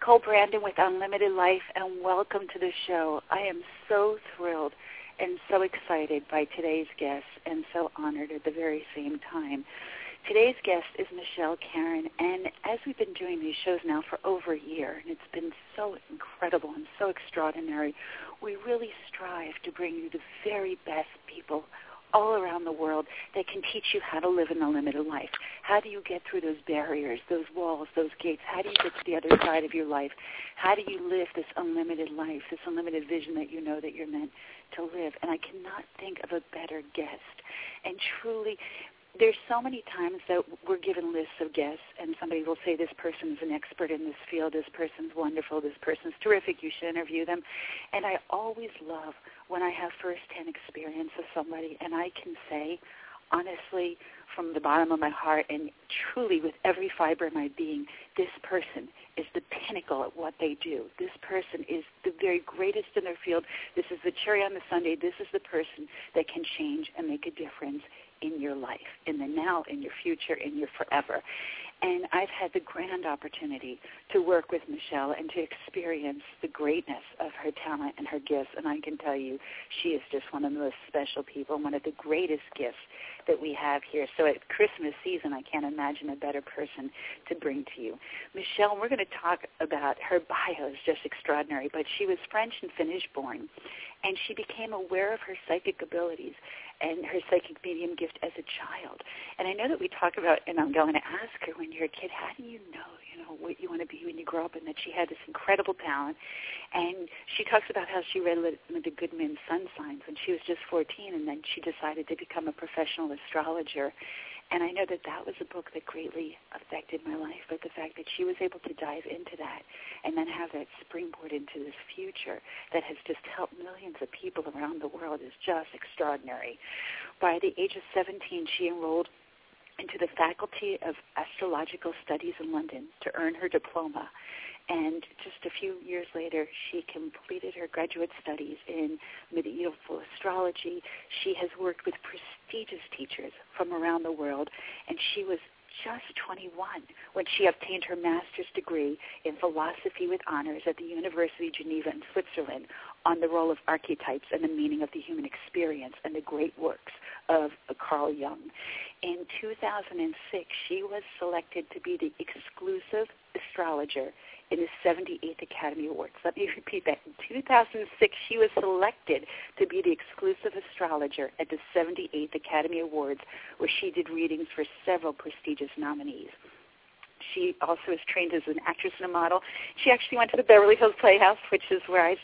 Nicole Brandon with Unlimited Life, and welcome to the show. I am so thrilled and so excited by today's guest and so honored at the very same time. Today's guest is Michelle Karen, and as we've been doing these shows now for over a year, and it's been so incredible and so extraordinary, we really strive to bring you the very best people all around the world that can teach you how to live an unlimited life. How do you get through those barriers, those walls, those gates? How do you get to the other side of your life? How do you live this unlimited life, this unlimited vision that you know that you're meant to live? And I cannot think of a better guest. And truly, there's so many times that we're given lists of guests and somebody will say this person is an expert in this field, this person's wonderful, this person's terrific, you should interview them. And I always love when I have firsthand experience of somebody and I can say, honestly, from the bottom of my heart and truly with every fiber of my being, this person is the pinnacle at what they do. This person is the very greatest in their field. This is the cherry on the sundae. This is the person that can change and make a difference in your life, in the now, in your future, in your forever. And I've had the grand opportunity to work with Michelle and to experience the greatness of her talent and her gifts. And I can tell you, she is just one of the most special people, one of the greatest gifts that we have here. So at Christmas season, I can't imagine a better person to bring to you. Michelle, we're going to talk about her bio is just extraordinary, but she was French and Finnish born, and she became aware of her psychic abilities and her psychic medium gift as a child. And I know that we talk about, and I'm going to ask her when you're a kid, how do you know, you know, what you want to be when you grow up, and that she had this incredible talent. And she talks about how she read Linda Goodman's sun signs when she was just 14, and then she decided to become a professional astrologer. And I know that that was a book that greatly affected my life, but the fact that she was able to dive into that and then have that springboard into this future that has just helped millions of people around the world is just extraordinary. By the age of 17, she enrolled into the Faculty of Astrological Studies in London to earn her diploma. And just a few years later, she completed her graduate studies in medieval astrology. She has worked with prestigious teachers from around the world, and she was just 21 when she obtained her master's degree in philosophy with honors at the University of Geneva in Switzerland on the role of archetypes and the meaning of the human experience and the great works of Carl Jung. In 2006, she was selected to be the exclusive astrologer in the 78th Academy Awards. Let me repeat that. In 2006, she was selected to be the exclusive astrologer at the 78th Academy Awards, where she did readings for several prestigious nominees. She also is trained as an actress and a model. She actually went to the Beverly Hills Playhouse, which is where I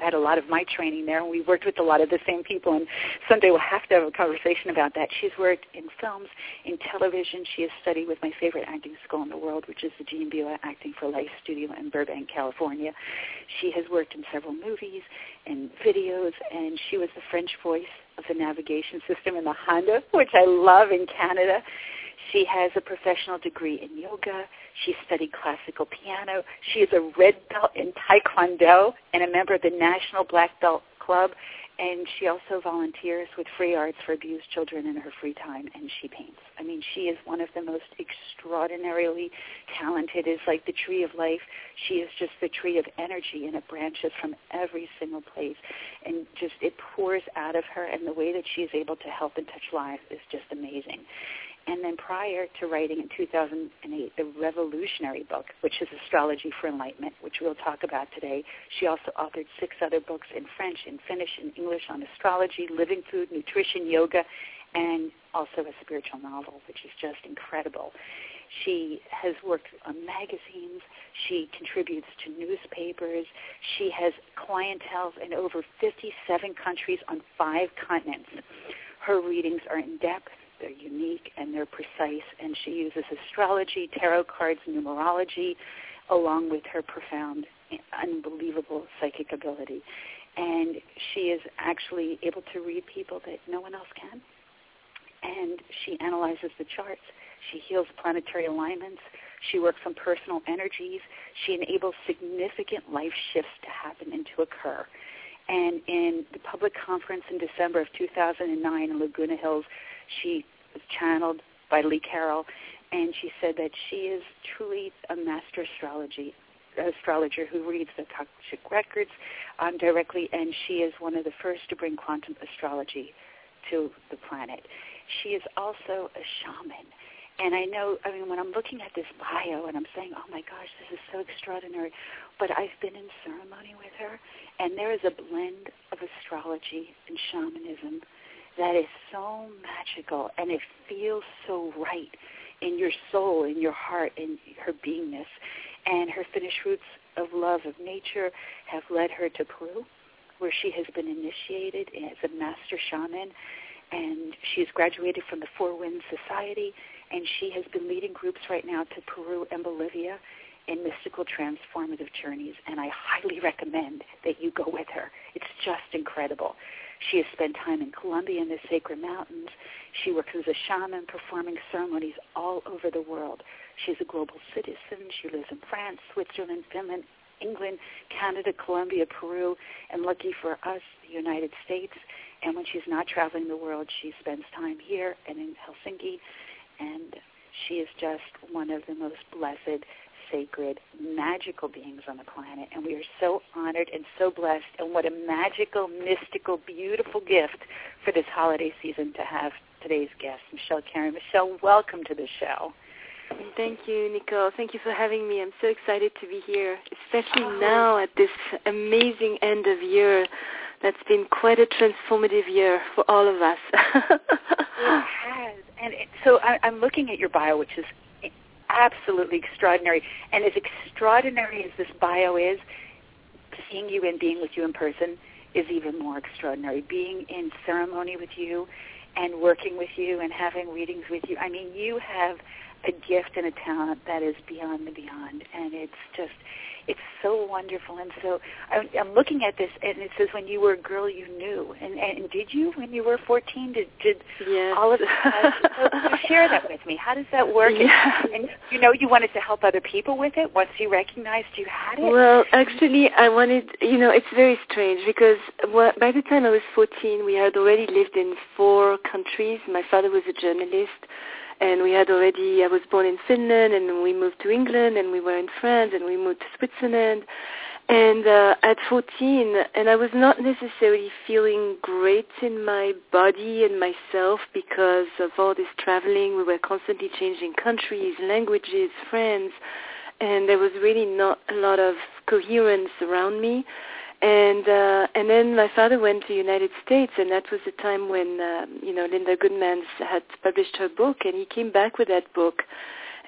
had a lot of my training there, and we worked with a lot of the same people. And someday we'll have to have a conversation about that. She's worked in films, in television. She has studied with my favorite acting school in the world, which is the Jean Bua Acting for Life Studio in Burbank, California. She has worked in several movies and videos, and she was the French voice of the navigation system in the Honda, which I love in Canada. She has a professional degree in yoga. She studied classical piano. She is a red belt in taekwondo and a member of the National Black Belt Club. And she also volunteers with Free Arts for abused children in her free time, and she paints. I mean, she is one of the most extraordinarily talented. Is like the tree of life. She is just the tree of energy, and it branches from every single place, and just it pours out of her. And the way that she is able to help and touch lives is just amazing. And then prior to writing in 2008 the revolutionary book, which is Astrology for Enlightenment, which we'll talk about today, she also authored six other books in French, in Finnish, in English on astrology, living food, nutrition, yoga, and also a spiritual novel, which is just incredible. She has worked on magazines. She contributes to newspapers. She has clientele in over 57 countries on five continents. Her readings are in depth they're unique and they're precise, and she uses astrology, tarot cards, numerology, along with her profound, unbelievable psychic ability. And she is actually able to read people that no one else can. And she analyzes the charts. She heals planetary alignments. She works on personal energies. She enables significant life shifts to happen and to occur. And in the public conference in December of 2009 in Laguna Hills, she was channeled by Lee Carroll, and she said that she is truly a master astrology astrologer who reads the Akashic records um, directly, and she is one of the first to bring quantum astrology to the planet. She is also a shaman. And I know, I mean, when I'm looking at this bio and I'm saying, oh my gosh, this is so extraordinary, but I've been in ceremony with her, and there is a blend of astrology and shamanism that is so magical, and it feels so right in your soul, in your heart, in her beingness. And her Finnish roots of love of nature have led her to Peru, where she has been initiated as a master shaman. And she has graduated from the Four Winds Society, and she has been leading groups right now to Peru and Bolivia in mystical transformative journeys. And I highly recommend that you go with her. It's just incredible. She has spent time in Colombia in the Sacred Mountains. She works as a shaman performing ceremonies all over the world. She's a global citizen. She lives in France, Switzerland, Finland, England, Canada, Colombia, Peru, and lucky for us, the United States. And when she's not traveling the world, she spends time here and in Helsinki. And she is just one of the most blessed sacred, magical beings on the planet. And we are so honored and so blessed. And what a magical, mystical, beautiful gift for this holiday season to have today's guest, Michelle Karen. Michelle, welcome to the show. Thank you, Nicole. Thank you for having me. I'm so excited to be here, especially oh. now at this amazing end of year. That's been quite a transformative year for all of us. it has. And it, so I, I'm looking at your bio, which is absolutely extraordinary. And as extraordinary as this bio is, seeing you and being with you in person is even more extraordinary. Being in ceremony with you and working with you and having readings with you. I mean, you have a gift and a talent that is beyond the beyond. And it's just, it's so wonderful. And so I, I'm looking at this, and it says when you were a girl, you knew. And, and did you when you were 14? Did, did yes. all of that? so, so share that with me. How does that work? Yeah. And, and you know, you wanted to help other people with it once you recognized you had it. Well, actually, I wanted. You know, it's very strange because well, by the time I was 14, we had already lived in four countries. My father was a journalist and we had already I was born in Finland and we moved to England and we were in France and we moved to Switzerland. And uh, at 14 and I was not necessarily feeling great in my body and myself because of all this traveling. We were constantly changing countries languages friends and there was really not a lot of coherence around me and uh, and then my father went to the United States, and that was the time when um, you know Linda Goodman had published her book, and he came back with that book,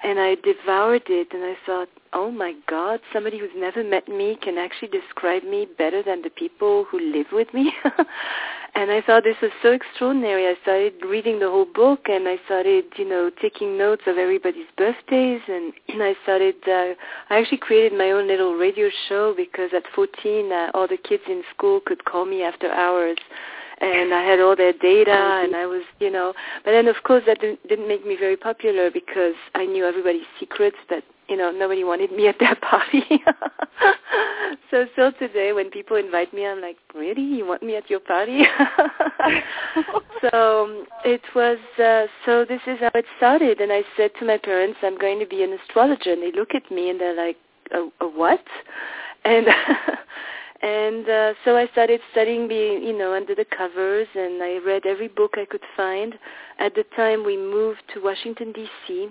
and I devoured it, and I thought, oh my God, somebody who's never met me can actually describe me better than the people who live with me. and I thought this was so extraordinary. I started reading the whole book, and I started, you know, taking notes of everybody's birthdays, and and I started. Uh, I actually created my own little radio show because at 14, uh, all the kids in school could call me after hours and I had all their data, and I was, you know. But then, of course, that didn't, didn't make me very popular because I knew everybody's secrets, but you know, nobody wanted me at their party. so still today, when people invite me, I'm like, really? You want me at your party? so um, it was. Uh, so this is how it started, and I said to my parents, I'm going to be an astrologer, and they look at me and they're like, a, a what? And and uh, so I started studying, being you know, under the covers, and I read every book I could find. At the time, we moved to Washington D.C.,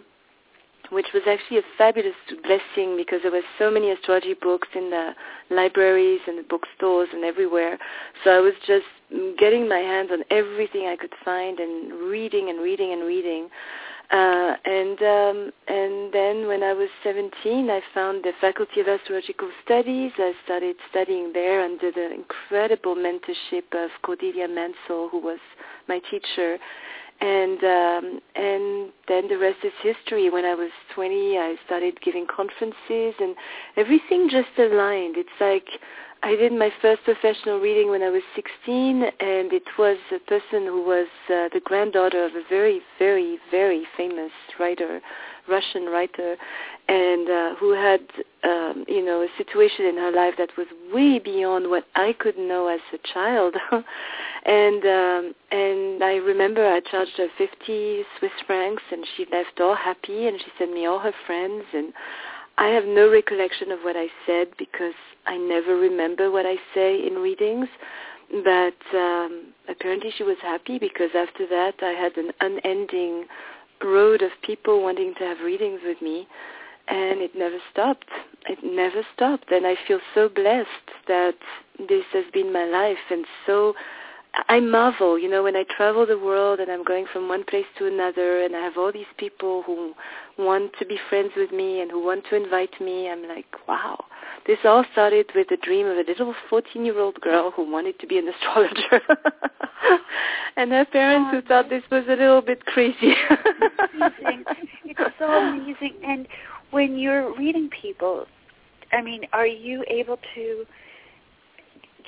which was actually a fabulous blessing because there were so many astrology books in the libraries and the bookstores and everywhere. So I was just getting my hands on everything I could find and reading and reading and reading. Uh, and um, and then when I was 17, I found the Faculty of Astrological Studies. I started studying there under the incredible mentorship of Cordelia Mansall, who was my teacher. And um, and then the rest is history. When I was 20, I started giving conferences, and everything just aligned. It's like I did my first professional reading when I was 16, and it was a person who was uh, the granddaughter of a very, very, very famous writer, Russian writer, and uh, who had, um, you know, a situation in her life that was way beyond what I could know as a child. and um, and I remember I charged her 50 Swiss francs, and she left all happy, and she sent me all her friends, and I have no recollection of what I said because I never remember what I say in readings. But um, apparently she was happy because after that I had an unending road of people wanting to have readings with me and it never stopped. It never stopped and I feel so blessed that this has been my life and so I marvel, you know, when I travel the world and I'm going from one place to another and I have all these people who want to be friends with me and who want to invite me, I'm like, wow. This all started with the dream of a little 14-year-old girl who wanted to be an astrologer. and her parents oh, who thought this was a little bit crazy. amazing. It's so amazing. And when you're reading people, I mean, are you able to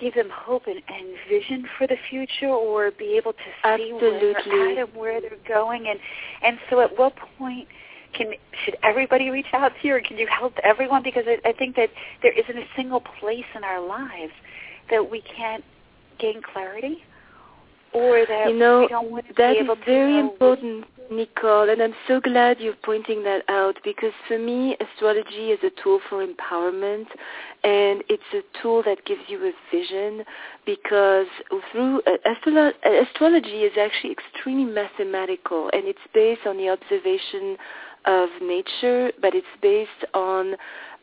give them hope and, and vision for the future or be able to see Absolutely. where they're at and where they're going and and so at what point can should everybody reach out to you or can you help everyone because I, I think that there isn't a single place in our lives that we can't gain clarity or that you know, we don't want to that be able is very know important Nicole, and I'm so glad you're pointing that out because for me, astrology is a tool for empowerment, and it's a tool that gives you a vision because through uh, astro- astrology is actually extremely mathematical, and it's based on the observation of nature, but it's based on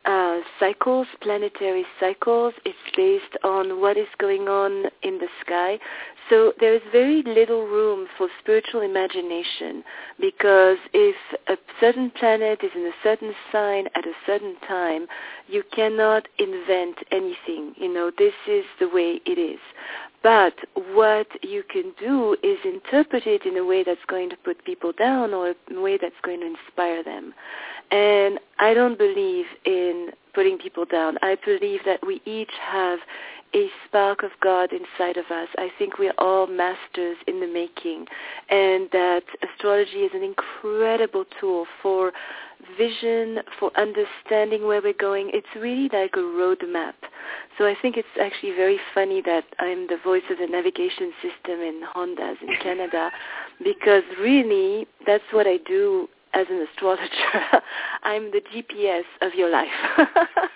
uh, cycles, planetary cycles. It's based on what is going on in the sky. So there is very little room for spiritual imagination because if a certain planet is in a certain sign at a certain time, you cannot invent anything. You know, this is the way it is. But what you can do is interpret it in a way that's going to put people down or in a way that's going to inspire them. And I don't believe in putting people down. I believe that we each have a spark of God inside of us. I think we're all masters in the making and that astrology is an incredible tool for vision, for understanding where we're going. It's really like a roadmap. So I think it's actually very funny that I'm the voice of the navigation system in Hondas in Canada because really that's what I do as an astrologer. I'm the GPS of your life.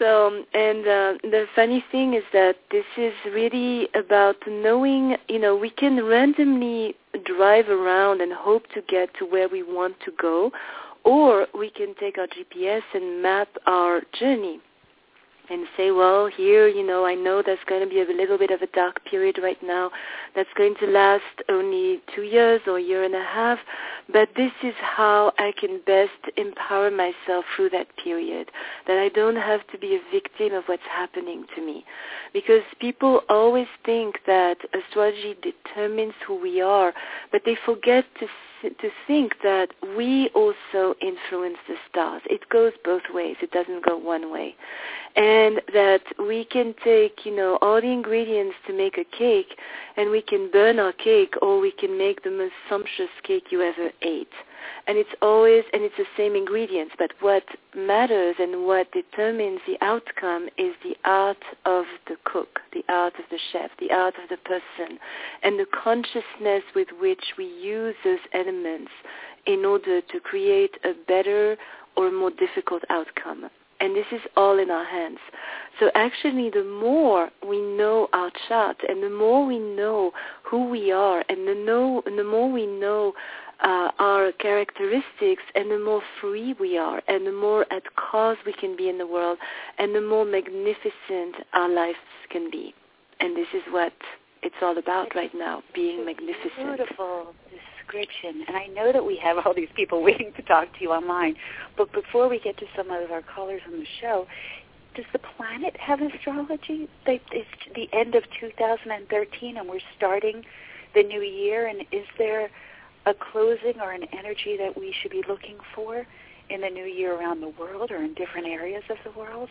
so, and uh, the funny thing is that this is really about knowing, you know, we can randomly drive around and hope to get to where we want to go, or we can take our GPS and map our journey and say, well, here, you know, I know there's going to be a little bit of a dark period right now that's going to last only two years or a year and a half, but this is how I can best empower myself through that period, that I don't have to be a victim of what's happening to me. Because people always think that astrology determines who we are, but they forget to to think that we also influence the stars. It goes both ways. It doesn't go one way. And that we can take, you know, all the ingredients to make a cake and we can burn our cake or we can make the most sumptuous cake you ever ate. And it's always and it's the same ingredients but what matters and what determines the outcome is the art of the cook the art of the chef the art of the person and the consciousness with which we use those elements in order to create a better or more difficult outcome and this is all in our hands. So actually, the more we know our chart, and the more we know who we are, and the, know, and the more we know uh, our characteristics and the more free we are and the more at cause we can be in the world and the more magnificent our lives can be. And this is what it's all about right now, being magnificent. Beautiful description. And I know that we have all these people waiting to talk to you online. But before we get to some of our callers on the show, does the planet have astrology? It's the end of 2013 and we're starting the new year. And is there a closing or an energy that we should be looking for in the new year around the world or in different areas of the world?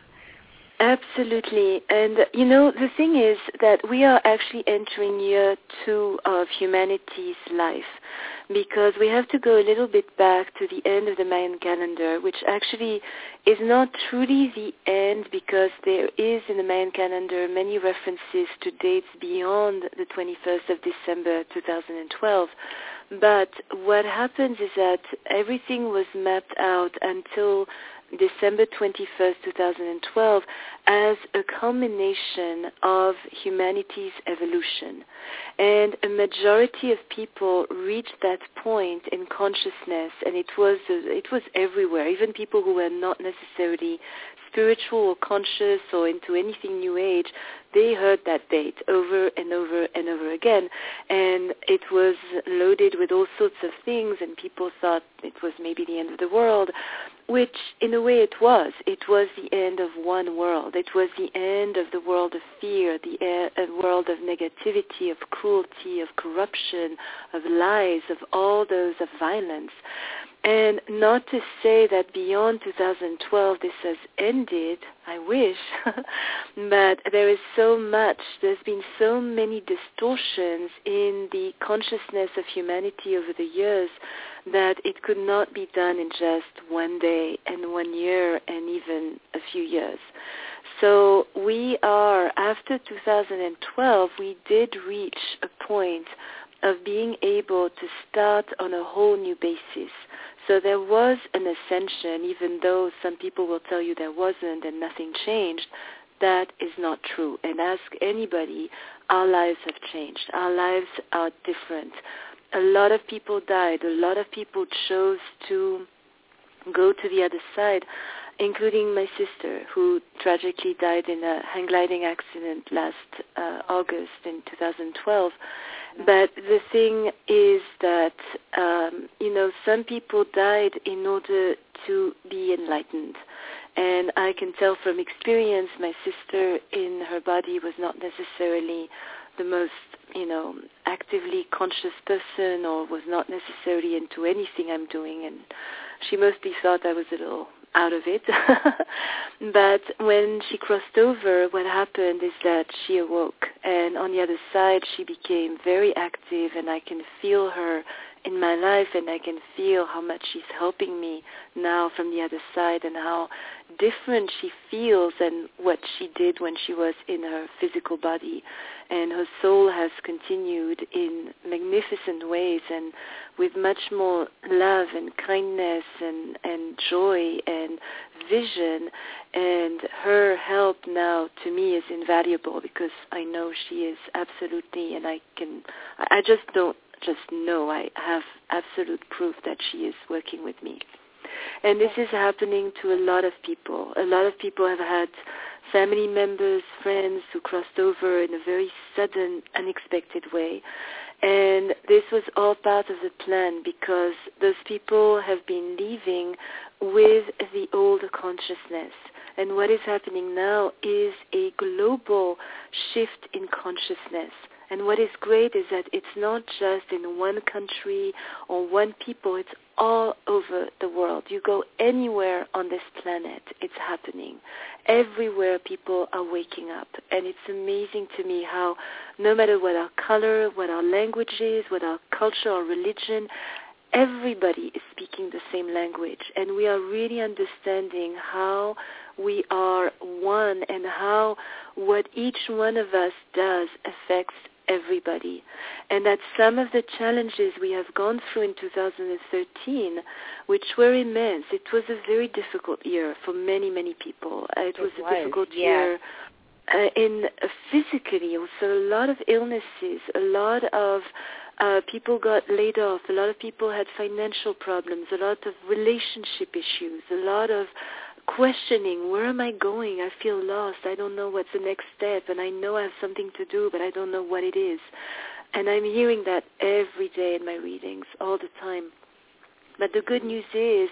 Absolutely. And, you know, the thing is that we are actually entering year two of humanity's life because we have to go a little bit back to the end of the Mayan calendar, which actually is not truly the end because there is in the Mayan calendar many references to dates beyond the 21st of December 2012. But what happens is that everything was mapped out until December 21st, 2012, as a culmination of humanity's evolution. And a majority of people reached that point in consciousness, and it was it was everywhere. Even people who were not necessarily spiritual or conscious or into anything new age, they heard that date over and over and over again. And it was loaded with all sorts of things and people thought it was maybe the end of the world, which in a way it was. It was the end of one world. It was the end of the world of fear, the uh, world of negativity, of cruelty, of corruption, of lies, of all those, of violence. And not to say that beyond 2012 this has ended, I wish, but there is so much, there's been so many distortions in the consciousness of humanity over the years that it could not be done in just one day and one year and even a few years. So we are, after 2012, we did reach a point of being able to start on a whole new basis. So there was an ascension, even though some people will tell you there wasn't and nothing changed. That is not true. And ask anybody, our lives have changed. Our lives are different. A lot of people died. A lot of people chose to go to the other side, including my sister, who tragically died in a hang gliding accident last uh, August in 2012. But the thing is that, um, you know, some people died in order to be enlightened. And I can tell from experience my sister in her body was not necessarily the most, you know, actively conscious person or was not necessarily into anything I'm doing. And she mostly thought I was a little out of it. but when she crossed over, what happened is that she awoke. And on the other side, she became very active, and I can feel her in my life, and I can feel how much she's helping me now from the other side, and how different she feels than what she did when she was in her physical body. And her soul has continued in magnificent ways and with much more love and kindness and, and joy and vision. And her help now to me is invaluable because I know she is absolutely, and I can, I just don't just know, I have absolute proof that she is working with me. And this is happening to a lot of people. A lot of people have had family members, friends who crossed over in a very sudden, unexpected way. And this was all part of the plan because those people have been leaving with the old consciousness. And what is happening now is a global shift in consciousness. And what is great is that it's not just in one country or one people, it's all over the world. You go anywhere on this planet, it's happening. Everywhere people are waking up. And it's amazing to me how no matter what our color, what our language is, what our culture or religion, everybody is speaking the same language. And we are really understanding how we are one and how what each one of us does affects everybody. And that some of the challenges we have gone through in 2013, which were immense, it was a very difficult year for many, many people. Uh, it, it was, was, a difficult yeah. year uh, in uh, physically also a lot of illnesses, a lot of uh, people got laid off, a lot of people had financial problems, a lot of relationship issues, a lot of questioning, where am I going? I feel lost. I don't know what's the next step, and I know I have something to do, but I don't know what it is. And I'm hearing that every day in my readings, all the time. But the good news is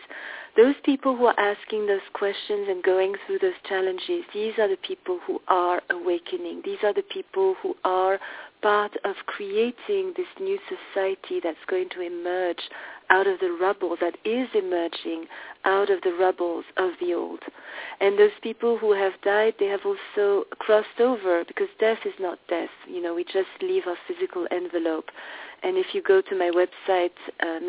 those people who are asking those questions and going through those challenges, these are the people who are awakening. These are the people who are part of creating this new society that's going to emerge out of the rubble that is emerging out of the rubbles of the old. And those people who have died, they have also crossed over because death is not death. You know, we just leave our physical envelope. And if you go to my website, uh,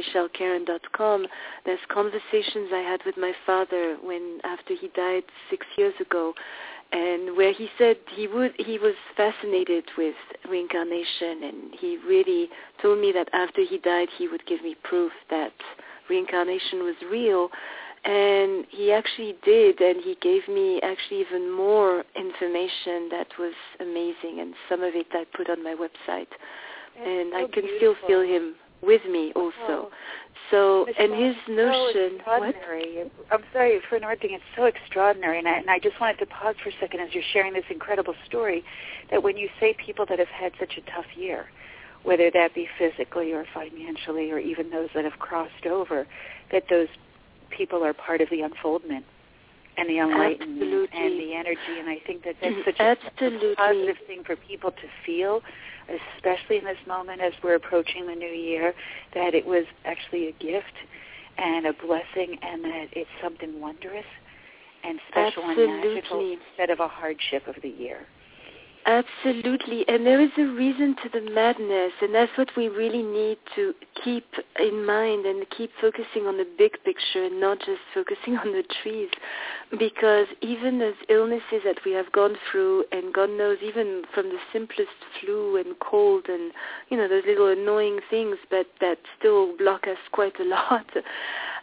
there's conversations I had with my father when after he died six years ago. And where he said he would he was fascinated with reincarnation and he really told me that after he died he would give me proof that reincarnation was real. And he actually did and he gave me actually even more information that was amazing and some of it I put on my website. And so I can beautiful. still feel him with me also. Oh. So Michelle, and his notion so what. I'm sorry for interrupting. It's so extraordinary, and I, and I just wanted to pause for a second as you're sharing this incredible story. That when you say people that have had such a tough year, whether that be physically or financially, or even those that have crossed over, that those people are part of the unfoldment and the enlightenment Absolutely. and the energy. And I think that that's such Absolutely. a positive thing for people to feel, especially in this moment as we're approaching the new year, that it was actually a gift and a blessing and that it's something wondrous and special and magical Absolutely. instead of a hardship of the year. Absolutely, and there is a reason to the madness, and that's what we really need to keep in mind and keep focusing on the big picture and not just focusing on the trees. Because even those illnesses that we have gone through, and God knows, even from the simplest flu and cold and, you know, those little annoying things, but that still block us quite a lot.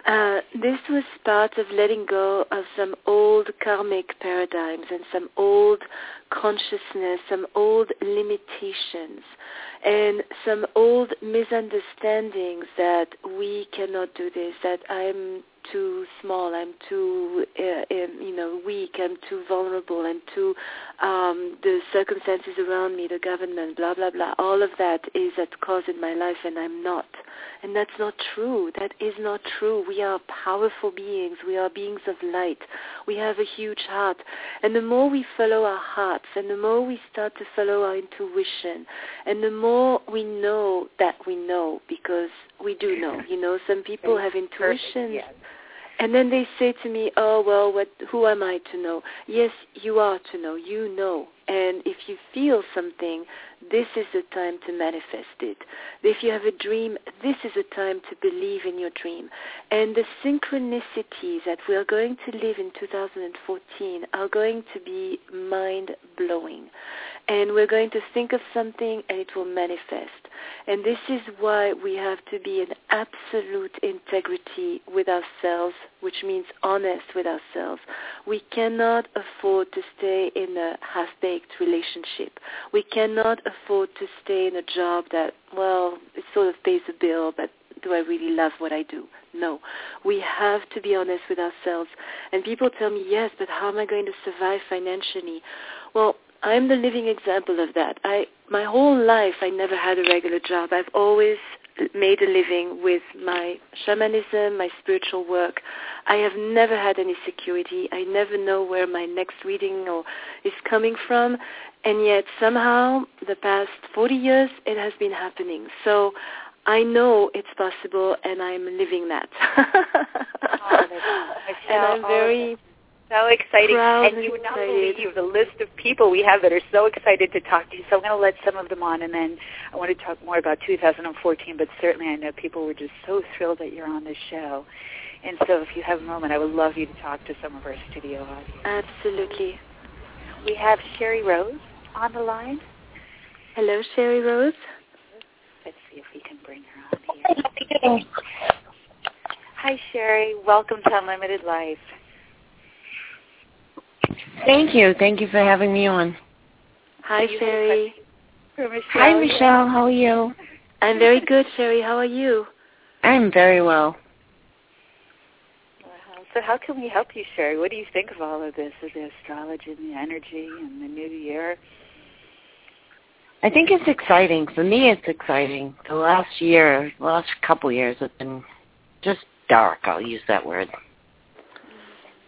Uh, this was part of letting go of some old karmic paradigms and some old consciousness, some old limitations, and some old misunderstandings that we cannot do this, that I'm too small, I'm too, uh, um, you know, weak, I'm too vulnerable, I'm too, um, the circumstances around me, the government, blah, blah, blah. All of that is at cause in my life and I'm not. And that's not true. That is not true. We are powerful beings. We are beings of light. We have a huge heart. And the more we follow our hearts and the more we start to follow our intuition and the more we know that we know because we do know. You know, some people have intuitions Yes. And then they say to me, "Oh well, what? Who am I to know?" Yes, you are to know. You know, and if you feel something, this is the time to manifest it. If you have a dream, this is the time to believe in your dream. And the synchronicities that we are going to live in 2014 are going to be mind blowing. And we're going to think of something and it will manifest. And this is why we have to be in absolute integrity with ourselves, which means honest with ourselves. We cannot afford to stay in a half-baked relationship. We cannot afford to stay in a job that, well, it sort of pays the bill, but do I really love what I do? No. We have to be honest with ourselves. And people tell me, yes, but how am I going to survive financially? Well, I'm the living example of that. I my whole life I never had a regular job. I've always made a living with my shamanism, my spiritual work. I have never had any security. I never know where my next reading or is coming from, and yet somehow the past 40 years it has been happening. So I know it's possible, and I'm living that. Oh, and I'm very So exciting. Proud and you would not believe the list of people we have that are so excited to talk to you. So I'm going to let some of them on, and then I want to talk more about 2014, but certainly I know people were just so thrilled that you're on this show. And so if you have a moment, I would love you to talk to some of our studio audience. absolutely. We have Sherry Rose on the line. Hello, Sherry Rose. Let's see if we can bring her on here. Hi, Sherry. Welcome to Unlimited Life. Thank you. Thank you for having me on. Hi, You have a Sherry. Michelle. Hi, Michelle. How are you? I'm very good, Sherry. How are you? I'm very well. So how can we help you, Sherry? What do you think of all of this, of the astrology and the energy and the new year? I think it's exciting. For me, it's exciting. The last year, the last couple years have been just dark. I'll use that word.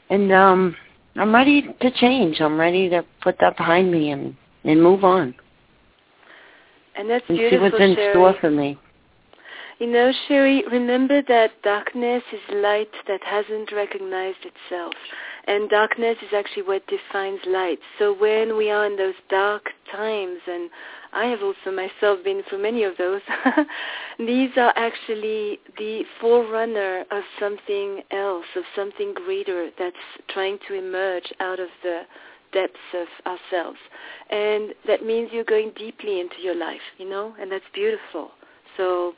And um, I'm ready to change. I'm ready to put that behind me and and move on And that's and see what's in Sherry. store for me. You know, Sherry, remember that darkness is light that hasn't recognized itself. And darkness is actually what defines light. So when we are in those dark times, and I have also myself been through many of those, these are actually the forerunner of something else, of something greater that's trying to emerge out of the depths of ourselves. And that means you're going deeply into your life, you know, and that's beautiful. So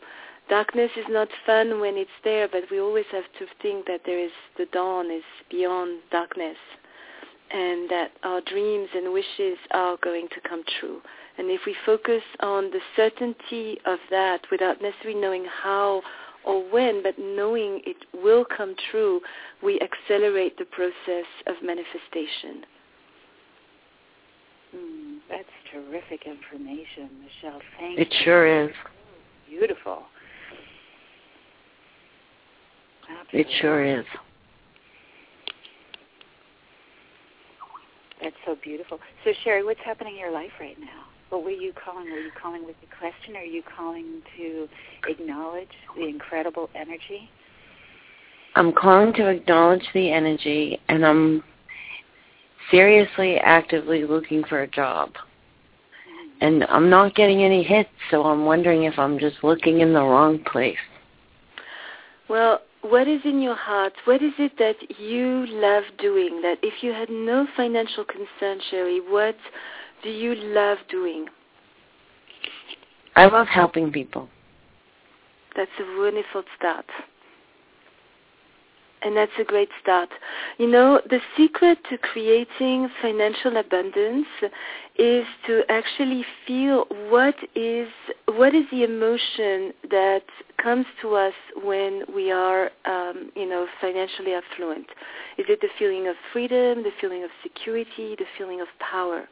darkness is not fun when it's there, but we always have to think that there is the dawn is beyond darkness and that our dreams and wishes are going to come true. And if we focus on the certainty of that without necessarily knowing how or when, but knowing it will come true, we accelerate the process of manifestation. Mm, that's terrific information, Michelle. Thank it you. It sure is. Beautiful. Absolutely. It sure is. That's so beautiful. So, Sherry, what's happening in your life right now? What were you calling? Were you calling with a question? Or are you calling to acknowledge the incredible energy? I'm calling to acknowledge the energy, and I'm seriously, actively looking for a job. Mm-hmm. And I'm not getting any hits, so I'm wondering if I'm just looking in the wrong place. Well, what is in your heart? What is it that you love doing? That if you had no financial concern, Sherry, what do you love doing? I love helping people. That's a wonderful start. And that's a great start. You know, the secret to creating financial abundance is to actually feel what is what is the emotion that comes to us when we are, um, you know, financially affluent. Is it the feeling of freedom, the feeling of security, the feeling of power,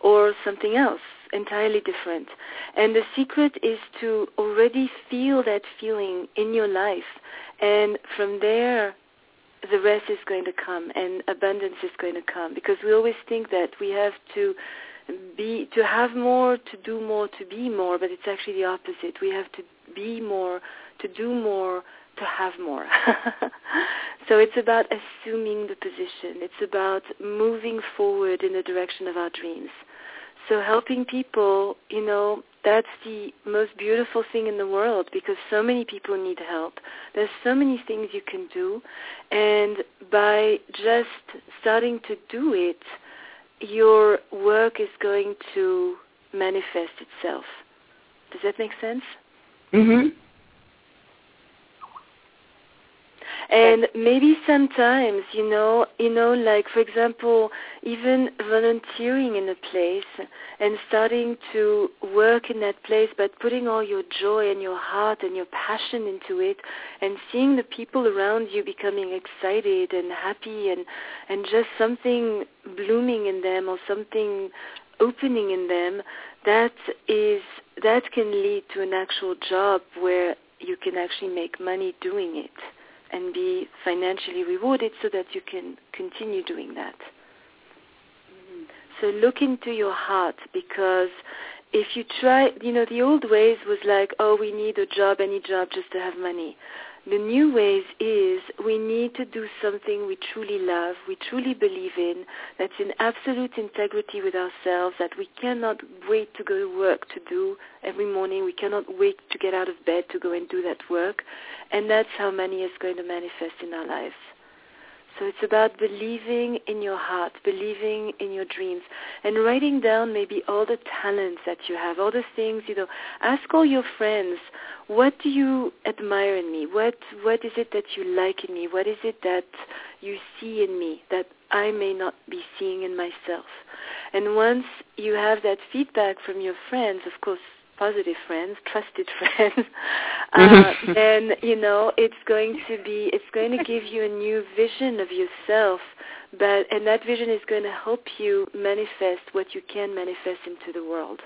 or something else entirely different? And the secret is to already feel that feeling in your life. And from there the rest is going to come and abundance is going to come. Because we always think that we have to be to have more to do more to be more. But it's actually the opposite. We have to be more to do more to have more. So it's about assuming the position. It's about moving forward in the direction of our dreams so helping people, you know, that's the most beautiful thing in the world because so many people need help. There's so many things you can do. And by just starting to do it, your work is going to manifest itself. Does that make sense? Mhm. And maybe sometimes you know you know like for example even volunteering in a place and starting to work in that place but putting all your joy and your heart and your passion into it and seeing the people around you becoming excited and happy and and just something blooming in them or something opening in them that is that can lead to an actual job where you can actually make money doing it and be financially rewarded so that you can continue doing that. Mm-hmm. So look into your heart because if you try, you know, the old ways was like, oh, we need a job, any job just to have money. The new ways is we need to do something we truly love, we truly believe in, that's in absolute integrity with ourselves, that we cannot wait to go to work to do every morning. We cannot wait to get out of bed to go and do that work. And that's how money is going to manifest in our lives. So it's about believing in your heart, believing in your dreams, and writing down maybe all the talents that you have, all the things, you know. Ask all your friends, what do you admire in me? What what is it that you like in me? What is it that you see in me that I may not be seeing in myself? And once you have that feedback from your friends, of course, positive friends, trusted friends, uh, then you know it's going to be it's going to give you a new vision of yourself. But and that vision is going to help you manifest what you can manifest into the world.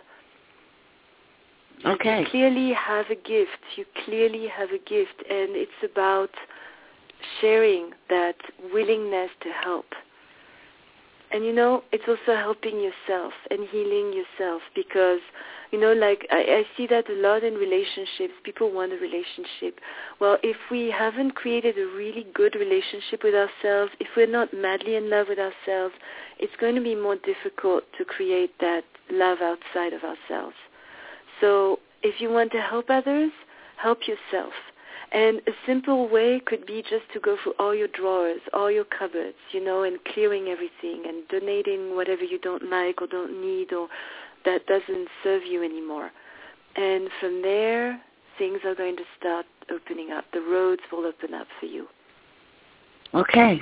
Okay. You clearly have a gift. You clearly have a gift, and it's about sharing that willingness to help. And you know, it's also helping yourself and healing yourself because, you know, like I, I see that a lot in relationships. People want a relationship. Well, if we haven't created a really good relationship with ourselves, if we're not madly in love with ourselves, it's going to be more difficult to create that love outside of ourselves. So if you want to help others, help yourself. And a simple way could be just to go through all your drawers, all your cupboards, you know, and clearing everything and donating whatever you don't like or don't need or that doesn't serve you anymore. And from there, things are going to start opening up. The roads will open up for you. Okay.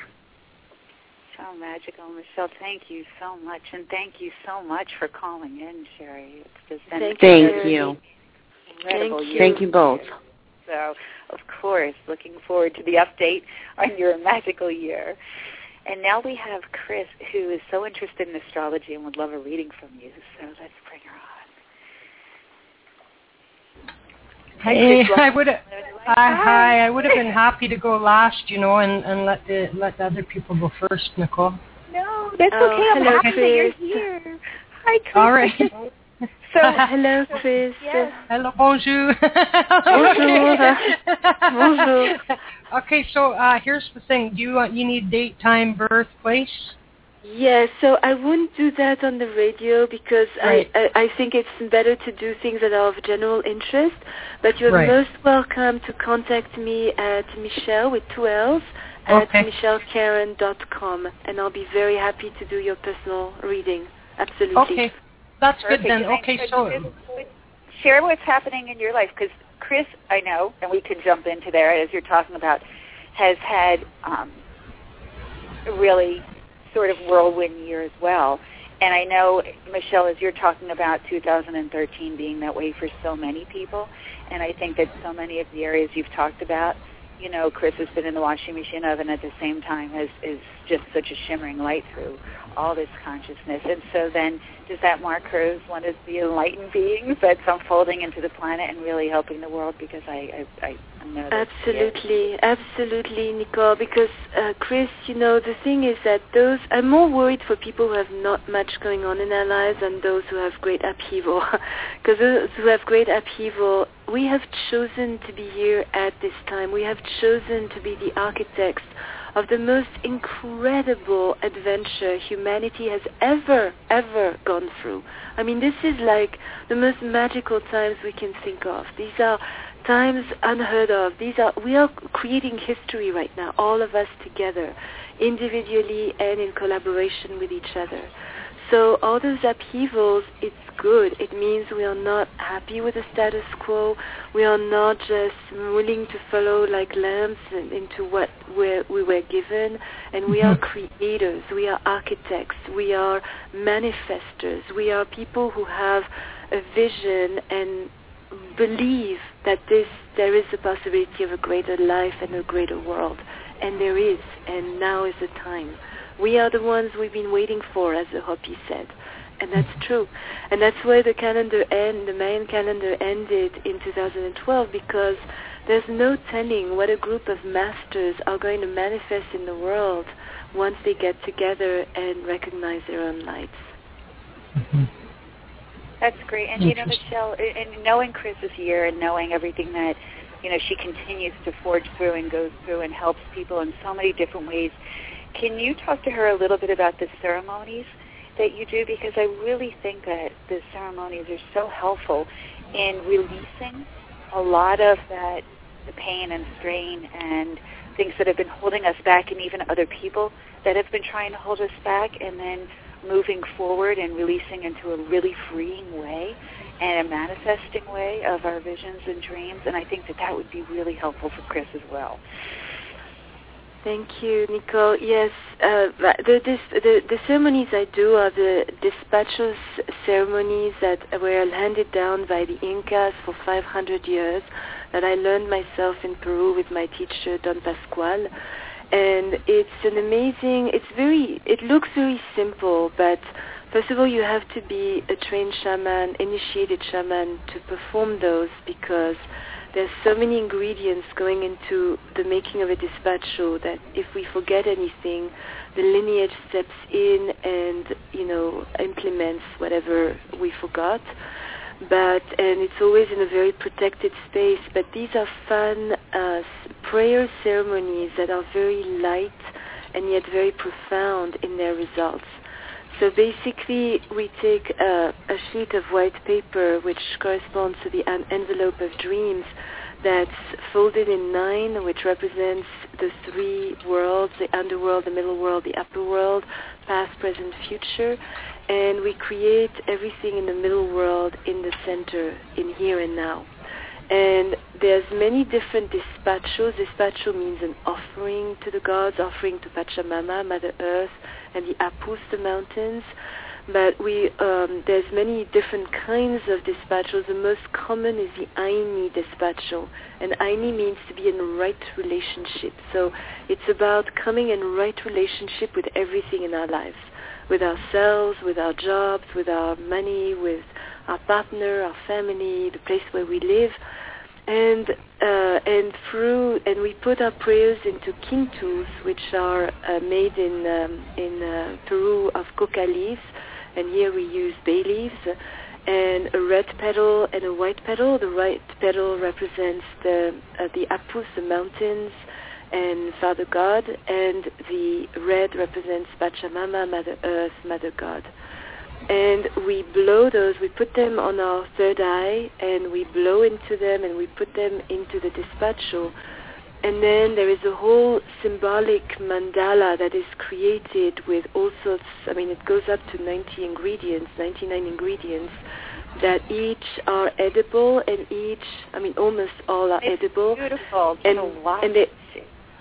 So magical, Michelle. Thank you so much, and thank you so much for calling in, Sherry. It's just been thank, thank you. Incredible thank you. Thank you both. So, of course, looking forward to the update on your magical year. And now we have Chris, who is so interested in astrology and would love a reading from you. So let's bring her on. Hi, Hey, Chris. I would have. Hi, hi. I would have been happy to go last, you know, and, and let the let the other people go first, Nicole. No, that's Oh, okay. I'm hello, happy that you're Chris. here. Hi, Chris. All right. So, Hello, Chris. Yes. Hello, bonjour. Bonjour. Bonjour. Okay, so uh, here's the thing. Do you want you need date, time, birth, place? Yeah, so I wouldn't do that on the radio because Right. I, I I think it's better to do things that are of general interest. But you're Right. most welcome to contact me at Michelle with two L's at Okay. michellekaren.com, and I'll be very happy to do your personal reading. Absolutely. Okay, that's Perfect. good then. Okay, so share what's happening in your life because Chris, I know, and we can jump into there as you're talking about, has had um, a really sort of whirlwind year as well. And I know, Michelle, as you're talking about 2013 being that way for so many people, and I think that so many of the areas you've talked about, you know, Chris has been in the washing machine oven at the same time as is just such a shimmering light through all this consciousness. And so then does that mark her as one of the enlightened beings that's unfolding into the planet and really helping the world? Because I, I, I know that. Absolutely, absolutely, Nicole. Because uh, Chris, you know, the thing is that those I'm more worried for people who have not much going on in their lives than those who have great upheaval. Because those who have great upheaval, we have chosen to be here at this time. We have chosen to be the architects of the most incredible adventure humanity has ever, ever gone through. I mean, this is like the most magical times we can think of. These are times unheard of. These are we are creating history right now, all of us together, individually and in collaboration with each other. So all those upheavals, it's good. It means we are not happy with the status quo. We are not just willing to follow like lambs into what we're, we were given. And we are mm-hmm. creators. We are architects. We are manifestors. We are people who have a vision and believe that this there is a possibility of a greater life and a greater world. And there is. And now is the time. We are the ones we've been waiting for, as the Hopi said. And that's true. And that's why the calendar end, the Mayan calendar ended in 2012 because there's no telling what a group of masters are going to manifest in the world once they get together and recognize their own lights. Mm-hmm. That's great. And you know, Michelle, and and knowing Chris's year and knowing everything that you know she continues to forge through and goes through and helps people in so many different ways. Can you talk to her a little bit about the ceremonies that you do? Because I really think that the ceremonies are so helpful in releasing a lot of that the pain and strain and things that have been holding us back and even other people that have been trying to hold us back and then moving forward and releasing into a really freeing way and a manifesting way of our visions and dreams. And I think that that would be really helpful for Chris as well. Thank you, Nicole. Yes, uh, the, this, the, the ceremonies I do are the despachos ceremonies that were handed down by the Incas for 500 years that I learned myself in Peru with my teacher, Don Pascual. And it's an amazing, it's very, it looks very simple, but first of all, you have to be a trained shaman, initiated shaman to perform those because there's so many ingredients going into the making of a despacho that if we forget anything, the lineage steps in and, you know, implements whatever we forgot. But, and it's always in a very protected space, but these are fun uh, prayer ceremonies that are very light and yet very profound in their results. So basically, we take a, a sheet of white paper, which corresponds to the en- envelope of dreams, that's folded in nine, which represents the three worlds, the underworld, the middle world, the upper world, past, present, future. And we create everything in the middle world in the center, in here and now. And there's many different despachos. Despacho means an offering to the gods, offering to Pachamama, Mother Earth, and the Apus, the mountains. But we um, there's many different kinds of despachos. The most common is the Aini despacho, and Aini means to be in right relationship. So it's about coming in right relationship with everything in our lives, with ourselves, with our jobs, with our money, with our partner, our family, the place where we live and uh, and through and we put our prayers into k'intus, which are uh, made in um, in uh, Peru of coca leaves, and here we use bay leaves, and a red petal and a white petal. The white petal represents the uh, the Apus, the mountains, and Father God, and the red represents Pachamama, Mother Earth, Mother God and we blow those, we put them on our third eye, and we blow into them, and we put them into the despacho. And then there is a whole symbolic mandala that is created with all sorts, I mean, it goes up to 90 ingredients, 99 ingredients, that each are edible, and each, I mean, almost all are it's edible. Beautiful. And, and they,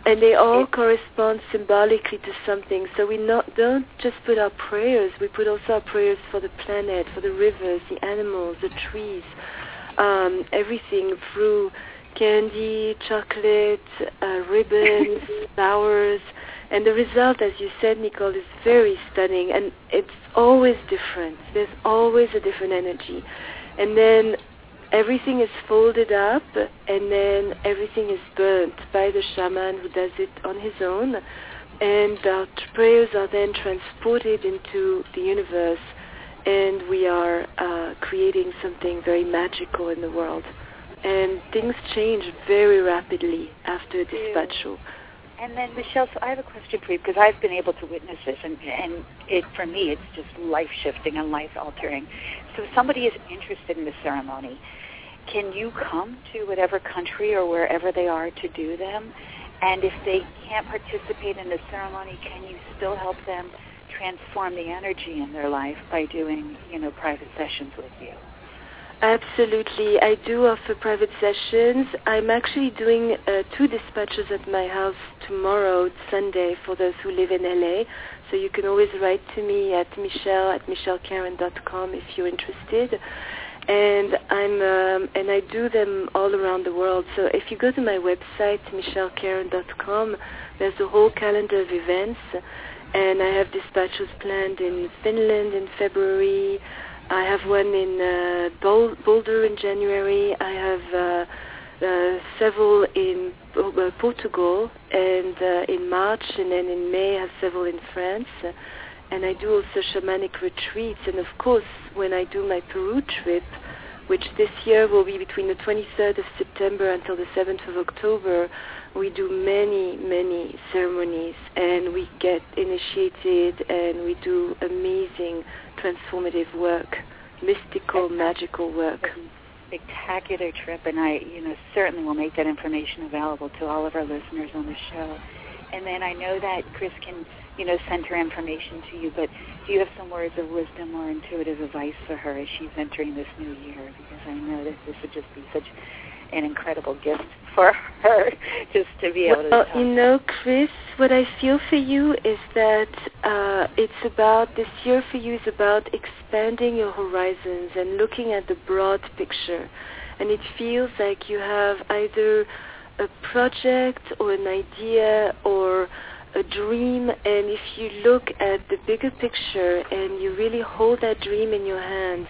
and they all correspond symbolically to something. So we not don't just put our prayers; we put also our prayers for the planet, for the rivers, the animals, the trees, um, everything through candy, chocolate, uh, ribbons, flowers. And the result, as you said, Nicole, is very stunning, and it's always different. There's always a different energy. And then everything is folded up and then everything is burnt by the shaman who does it on his own and our prayers are then transported into the universe and we are uh, creating something very magical in the world and things change very rapidly after despacho. And then Michelle, so I have a question for you because I've been able to witness this, and and it for me it's just life shifting and life altering. So if somebody is interested in the ceremony, can you come to whatever country or wherever they are to do them? And if they can't participate in the ceremony, can you still help them transform the energy in their life by doing, you know, private sessions with you? Absolutely. I do offer private sessions. I'm actually doing uh, two despachos at my house tomorrow, Sunday, for those who live in LA. So you can always write to me at michelle at michellekaren.com if you're interested and I'm um, and I do them all around the world. So if you go to my website michellekaren.com, there's a whole calendar of events, and I have despachos planned in Finland in February. I have one in uh, Boulder in January. I have uh, uh, several in uh, Portugal and uh, in March, and then in May I have several in France and I do also shamanic retreats. And of course, when I do my Peru trip, which this year will be between the 23rd of September until the 7th of October, we do many, many ceremonies and we get initiated and we do amazing transformative work, mystical, magical work. Spectacular trip, and I, you know, certainly will make that information available to all of our listeners on the show. And then I know that Chris can you know, send her information to you, but do you have some words of wisdom or intuitive advice for her as she's entering this new year? Because I know that this would just be such an incredible gift for her just to be able well, to. you know, Chris, what I feel for you is that uh, it's about this year for you is about expanding your horizons and looking at the broad picture. And it feels like you have either a project or an idea or a dream and if you look at the bigger picture and you really hold that dream in your hands,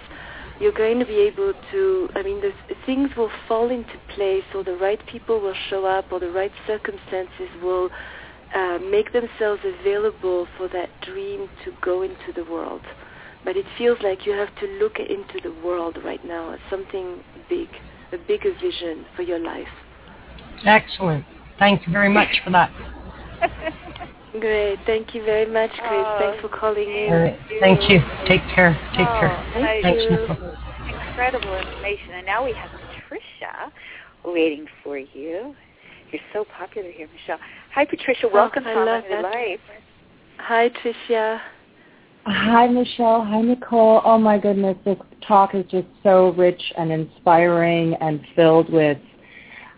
you're going to be able to, I mean, things will fall into place or the right people will show up or the right circumstances will uh, make themselves available for that dream to go into the world. But it feels like you have to look into the world right now as something big, a bigger vision for your life. Excellent. Thank you very much for that. Great. Thank you very much, Chris. Oh, Thanks for calling in. Right. Thank you. Take care. Take oh, care. Thank Thanks, you. Incredible information. And now we have Patricia, waiting for you. You're so popular here, Michelle. Hi, Patricia. Oh, Welcome oh, to Unlimited Life. Hi, Tricia. Hi, Michelle. Hi, Nicole. Oh my goodness, this talk is just so rich and inspiring and filled with,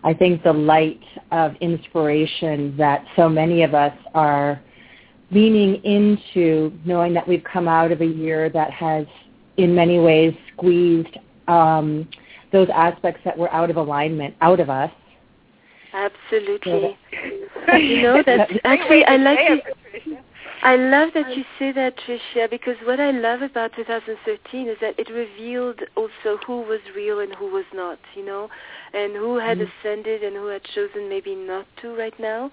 I think, the light of inspiration that so many of us are leaning into, knowing that we've come out of a year that has, in many ways, squeezed um, those aspects that were out of alignment out of us. Absolutely. you know that actually I like it. I love that you say that, Tricia, because what I love about 2013 is that it revealed also who was real and who was not, you know, and who had mm-hmm. ascended and who had chosen maybe not to right now.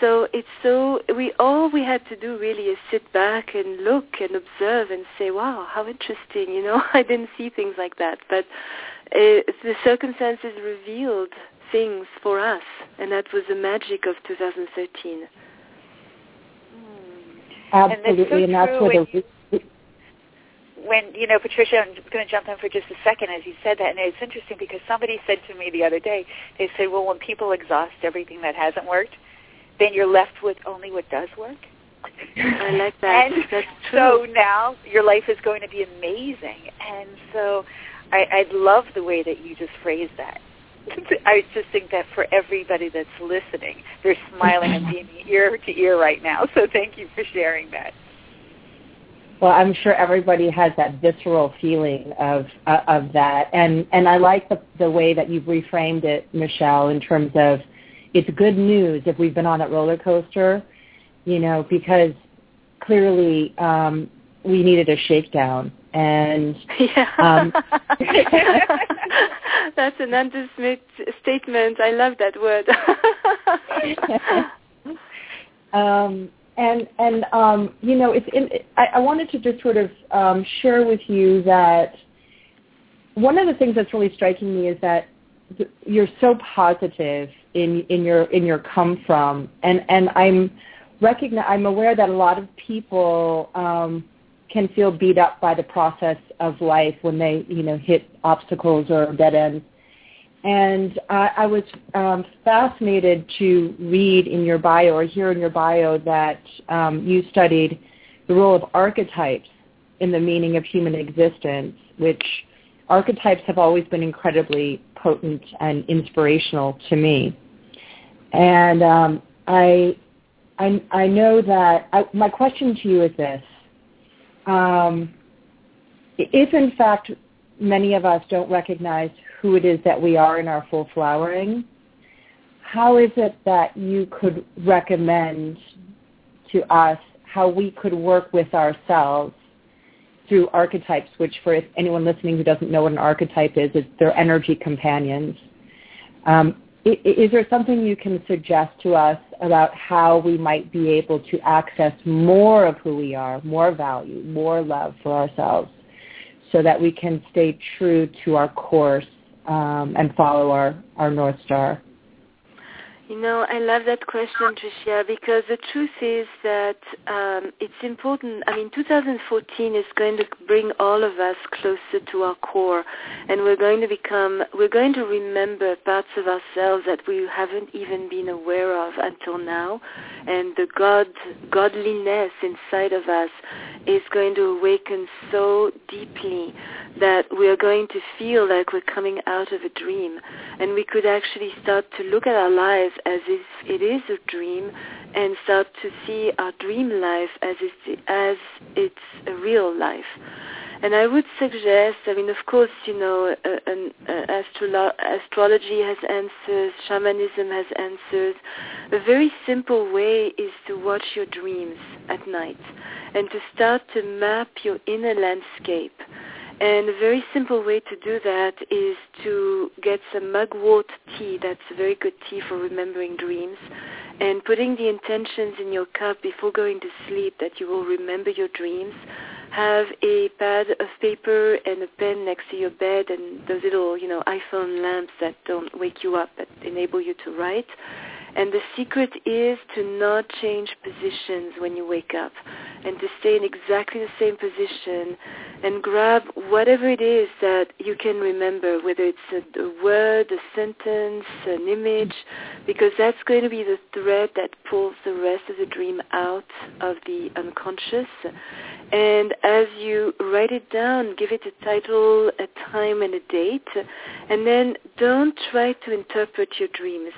So it's so we all we had to do really is sit back and look and observe and say, wow, how interesting, you know. I didn't see things like that, but uh, the circumstances revealed things for us, and that was the magic of 2013. Absolutely, and that's, so and that's what you, when you know Patricia, I'm going to jump in for just a second as you said that, and it's interesting because somebody said to me the other day, they said, well, when people exhaust everything that hasn't worked, then you're left with only what does work. I like that. and That's so now your life is going to be amazing, and so I, I love the way that you just phrased that. I just think that for everybody that's listening, they're smiling and being ear to ear right now. So thank you for sharing that. Well, I'm sure everybody has that visceral feeling of uh, of that, and and I like the the way that you've reframed it, Michelle, in terms of it's good news if we've been on that roller coaster, you know, because clearly um, we needed a shakedown, and yeah. um, that's an understatement. I love that word. um, and and um, you know, it's in, I, I wanted to just sort of um, share with you that one of the things that's really striking me is that you're so positive in in your in your come from, and and I'm recognize I'm aware that a lot of people um, can feel beat up by the process of life when they, you know, hit obstacles or dead ends. And I, was um, fascinated to read in your bio or hear in your bio that um, you studied the role of archetypes in the meaning of human existence, which archetypes have always been incredibly potent and inspirational to me. And um, I, I, I know that I, my question to you is this: um, if in fact many of us don't recognize who it is that we are in our full flowering, how is it that you could recommend to us how we could work with ourselves through archetypes, which for anyone listening who doesn't know what an archetype is, is they're energy companions. Um, is there something you can suggest to us about how we might be able to access more of who we are, more value, more love for ourselves, so that we can stay true to our course um, and follow our, our North Star? You know, I love that question, Tricia, because the truth is that um, it's important. I mean, 2014 is going to bring all of us closer to our core, and we're going to become, we're going to remember parts of ourselves that we haven't even been aware of until now, and the God, godliness inside of us is going to awaken so deeply that we are going to feel like we're coming out of a dream, and we could actually start to look at our lives as if it is a dream and start to see our dream life as it's, as it's a real life. And I would suggest, I mean, of course, you know, uh, uh, astrolo- astrology has answers, shamanism has answers. A very simple way is to watch your dreams at night and to start to map your inner landscape and a very simple way to do that is to get some mugwort tea. That's a very good tea for remembering dreams. And putting the intentions in your cup before going to sleep that you will remember your dreams. Have a pad of paper and a pen next to your bed and those little, you know, iPhone lamps that don't wake you up, that enable you to write. And the secret is to not change positions when you wake up and to stay in exactly the same position and grab whatever it is that you can remember, whether it's a, a word, a sentence, an image, because that's going to be the thread that pulls the rest of the dream out of the unconscious. And as you write it down, give it a title, a time, and a date, and then don't try to interpret your dreams.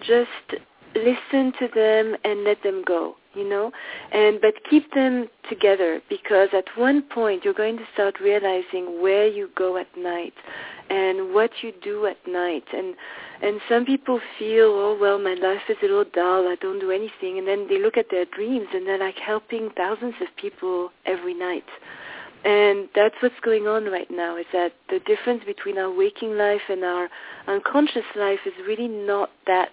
Just listen to them and let them go you know? And but keep them together because at one point you're going to start realizing where you go at night and what you do at night. And and some people feel oh well my life is a little dull. I don't do anything. And then they look at their dreams and they're like helping thousands of people every night. And that's what's going on right now is that the difference between our waking life and our unconscious life is really not that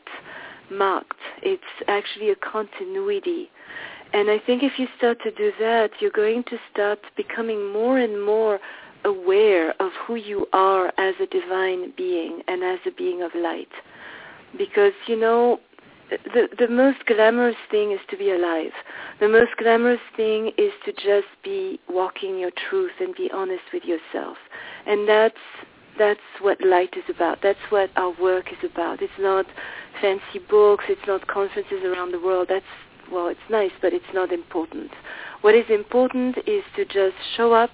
marked. It's actually a continuity. And I think if you start to do that, you're going to start becoming more and more aware of who you are as a divine being and as a being of light. Because, you know, the, the most glamorous thing is to be alive. The most glamorous thing is to just be walking your truth and be honest with yourself. And that's that's what light is about. That's what our work is about. It's not fancy books. It's not conferences around the world. That's well, it's nice, but it's not important. What is important is to just show up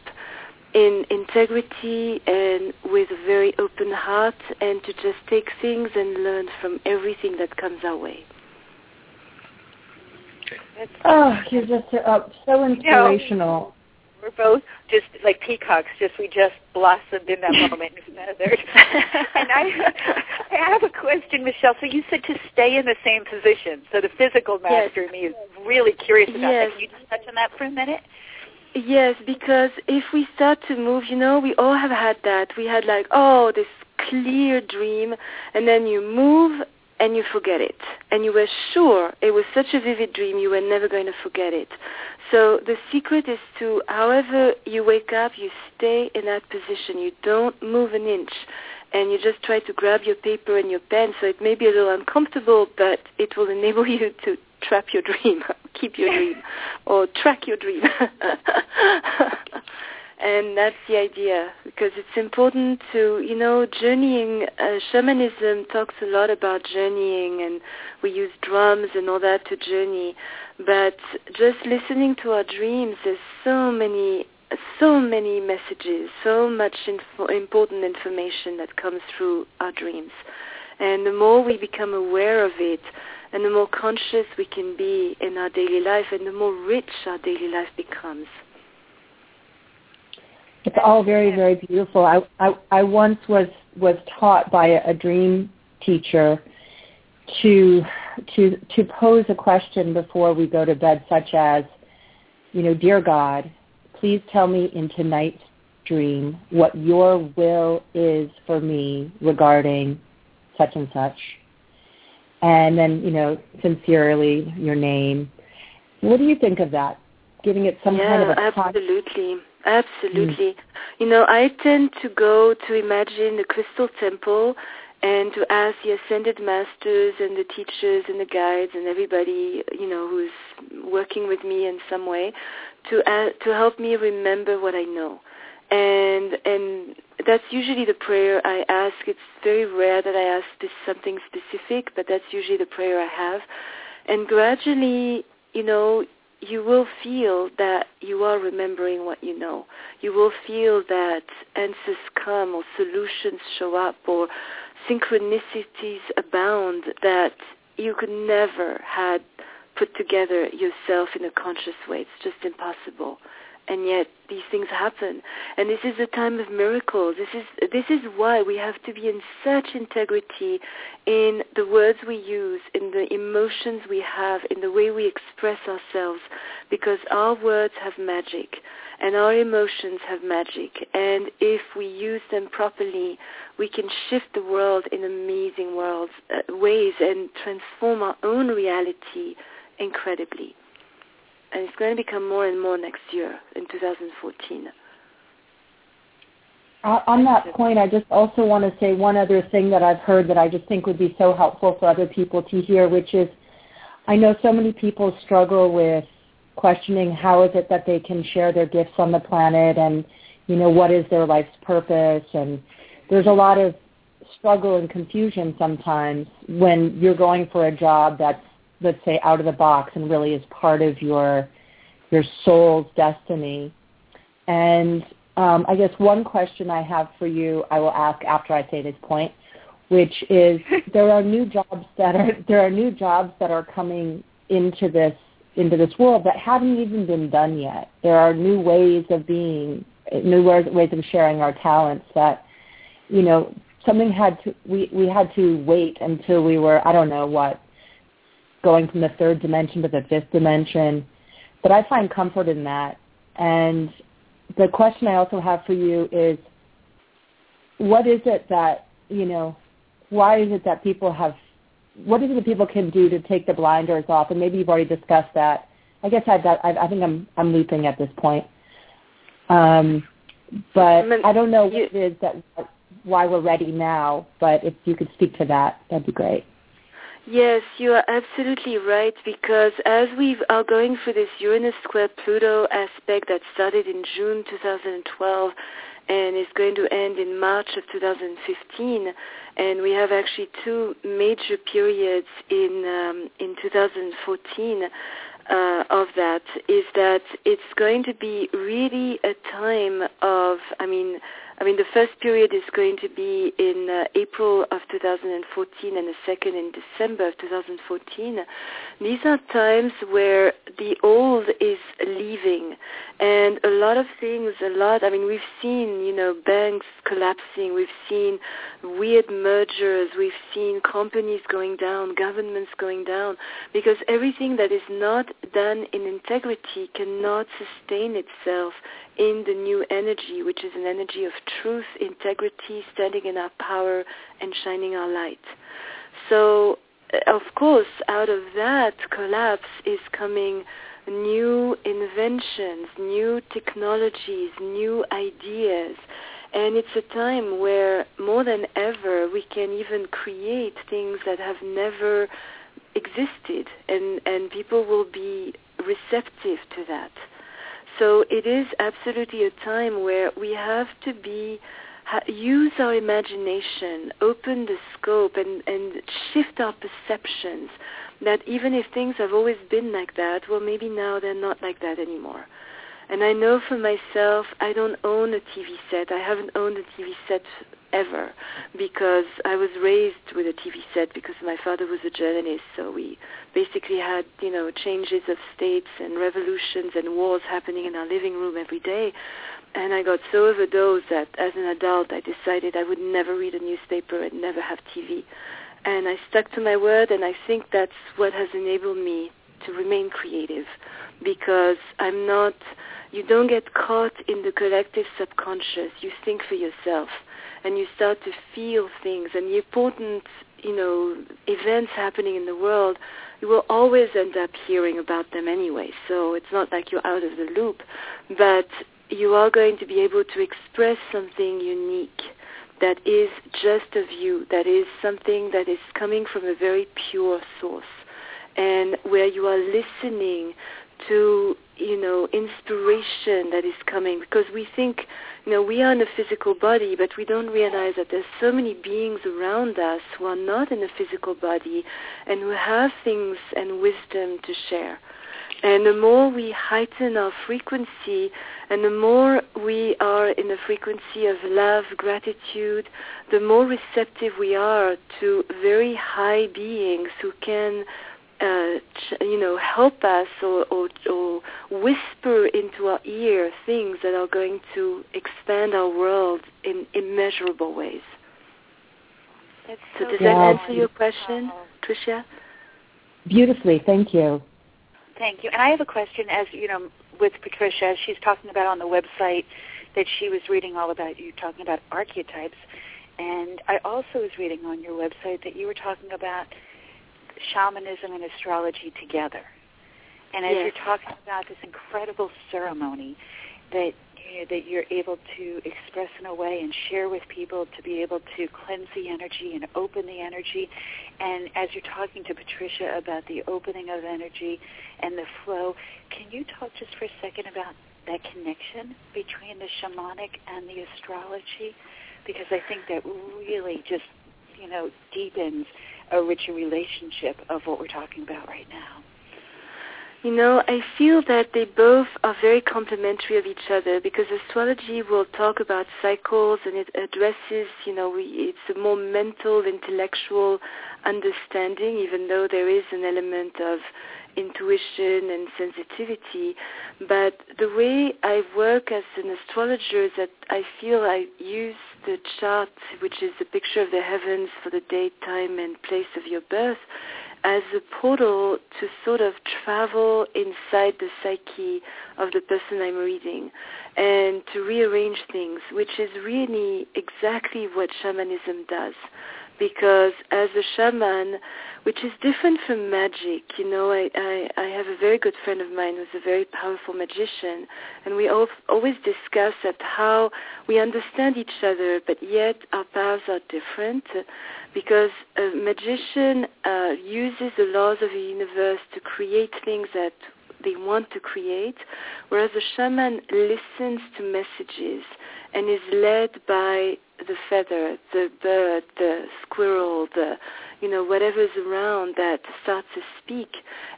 in integrity and with a very open heart and to just take things and learn from everything that comes our way. Oh, you're just uh, so inspirational we're both just like peacocks. Just we just blossomed in that moment and feathered. and I, I have a question, Michelle. So you said to stay in the same position. So the physical master yes. me is really curious about yes. that. Can you just touch on that for a minute? Yes, because if we start to move, you know, we all have had that. We had like, oh, this clear dream, and then you move and you forget it. And you were sure it was such a vivid dream you were never going to forget it. So the secret is to, however you wake up, you stay in that position. You don't move an inch. And you just try to grab your paper and your pen. So it may be a little uncomfortable, but it will enable you to trap your dream, keep your dream, or track your dream. and that's the idea because it's important to you know journeying uh, shamanism talks a lot about journeying and we use drums and all that to journey. But just listening to our dreams there's so many so many messages so much info- important information that comes through our dreams. And the more we become aware of it and the more conscious we can be in our daily life and the more rich our daily life becomes it's all very, very beautiful. I, I, I once was, was taught by a, a dream teacher to, to, to pose a question before we go to bed such as, you know, dear God, please tell me in tonight's dream what your will is for me regarding such and such. And then, you know, sincerely, your name. What do you think of that? Giving it some yeah, kind of a absolutely. Absolutely. Mm. You know, I tend to go to imagine the crystal temple and to ask the ascended masters and the teachers and the guides and everybody, you know, who's working with me in some way to uh, to help me remember what I know. And and that's usually the prayer I ask. It's very rare that I ask something specific, but that's usually the prayer I have. And gradually, you know, you will feel that you are remembering what you know. You will feel that answers come or solutions show up or synchronicities abound that you could never had put together yourself in a conscious way. It's just impossible and yet these things happen. And this is a time of miracles. This is this is why we have to be in such integrity in the words we use, in the emotions we have, in the way we express ourselves, because our words have magic and our emotions have magic. And if we use them properly, we can shift the world in amazing worlds, uh, ways and transform our own reality incredibly and it's going to become more and more next year in 2014. Uh, on that point, I just also want to say one other thing that I've heard that I just think would be so helpful for other people to hear, which is I know so many people struggle with questioning how is it that they can share their gifts on the planet and you know what is their life's purpose and there's a lot of struggle and confusion sometimes when you're going for a job that's let's say out of the box and really is part of your your soul's destiny and um, I guess one question I have for you I will ask after I say this point which is there are new jobs that are there are new jobs that are coming into this into this world that haven't even been done yet. There are new ways of being, new ways ways of sharing our talents that, you know, something had to, we, we had to wait until we were, I don't know what, going from the third dimension to the fifth dimension. But I find comfort in that. And the question I also have for you is, what is it that, you know, why is it that people have what is it that people can do to take the blinders off? And maybe you've already discussed that. I guess I've got. I, I think I'm I'm looping at this point. Um, but I don't know what it is that why we're ready now. But if you could speak to that, that'd be great. Yes, you are absolutely right because as we are going through this Uranus square Pluto aspect that started in June 2012 and is going to end in March of 2015, and we have actually two major periods in um, in 2014 uh, of that is that it's going to be really a time of I mean I mean, the first period is going to be in uh, April of 2014 and the second in December of 2014. These are times where the old is leaving. And a lot of things, a lot, I mean, we've seen, you know, banks collapsing, we've seen weird mergers, we've seen companies going down, governments going down, because everything that is not done in integrity cannot sustain itself in the new energy, which is an energy of truth, integrity, standing in our power and shining our light. So, uh, of course, out of that collapse is coming new inventions, new technologies, new ideas. And it's a time where more than ever we can even create things that have never existed and, and people will be receptive to that. So it is absolutely a time where we have to be use our imagination, open the scope, and, and shift our perceptions. That even if things have always been like that, well, maybe now they're not like that anymore. And I know for myself, I don't own a TV set. I haven't owned a TV set ever because I was raised with a TV set because my father was a journalist. So we basically had, you know, changes of states and revolutions and wars happening in our living room every day. And I got so overdosed that as an adult I decided I would never read a newspaper and never have TV. And I stuck to my word and I think that's what has enabled me to remain creative because I'm not you don't get caught in the collective subconscious. You think for yourself and you start to feel things and the important, you know, events happening in the world, you will always end up hearing about them anyway. So it's not like you're out of the loop, but you are going to be able to express something unique that is just of you, that is something that is coming from a very pure source and where you are listening to you know inspiration that is coming because we think you know we are in a physical body but we don't realize that there's so many beings around us who are not in a physical body and who have things and wisdom to share. And the more we heighten our frequency and the more we are in the frequency of love, gratitude, the more receptive we are to very high beings who can uh, you know, help us or, or, or whisper into our ear things that are going to expand our world in immeasurable ways. That's so, so does yeah. that answer your question, Tricia? Beautifully, thank you. Thank you. And I have a question as, you know, with Patricia, she's talking about on the website that she was reading all about you talking about archetypes. And I also was reading on your website that you were talking about shamanism and astrology together. And as yes. you're talking about this incredible ceremony that you know, that you're able to express in a way and share with people to be able to cleanse the energy and open the energy. And as you're talking to Patricia about the opening of energy and the flow, can you talk just for a second about that connection between the shamanic and the astrology? Because I think that really just, you know, deepens a richer relationship of what we're talking about right now. You know, I feel that they both are very complementary of each other because astrology will talk about cycles and it addresses, you know, we, it's a more mental, intellectual understanding, even though there is an element of intuition and sensitivity. But the way I work as an astrologer is that I feel I use the chart, which is a picture of the heavens for the date, time, and place of your birth, as a portal to sort of travel inside the psyche of the person I'm reading and to rearrange things, which is really exactly what shamanism does because as a shaman, which is different from magic, you know, I, I, I have a very good friend of mine who's a very powerful magician, and we always discuss at how we understand each other, but yet our paths are different, because a magician uh, uses the laws of the universe to create things that they want to create, whereas a shaman listens to messages and is led by the feather, the bird, the squirrel, the you know whatever's around that starts to speak,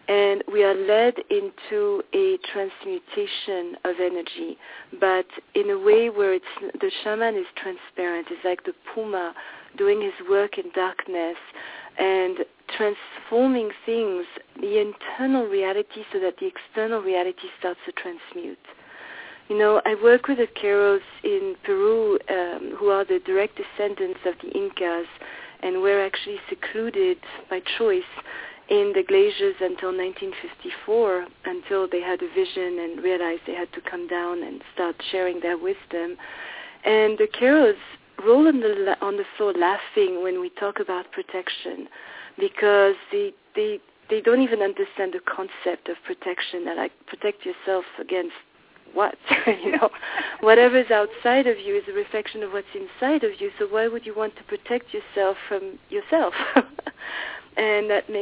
and we are led into a transmutation of energy, but in a way where it's the shaman is transparent. It's like the puma doing his work in darkness and transforming things, the internal reality, so that the external reality starts to transmute. You know, I work with the Queros in Peru, um, who are the direct descendants of the Incas, and were actually secluded by choice in the glaciers until 1954, until they had a vision and realized they had to come down and start sharing their wisdom. And the Queros roll on the on the floor laughing when we talk about protection, because they they they don't even understand the concept of protection. That like protect yourself against what? you know, whatever's outside of you is a reflection of what's inside of you. So why would you want to protect yourself from yourself? and that makes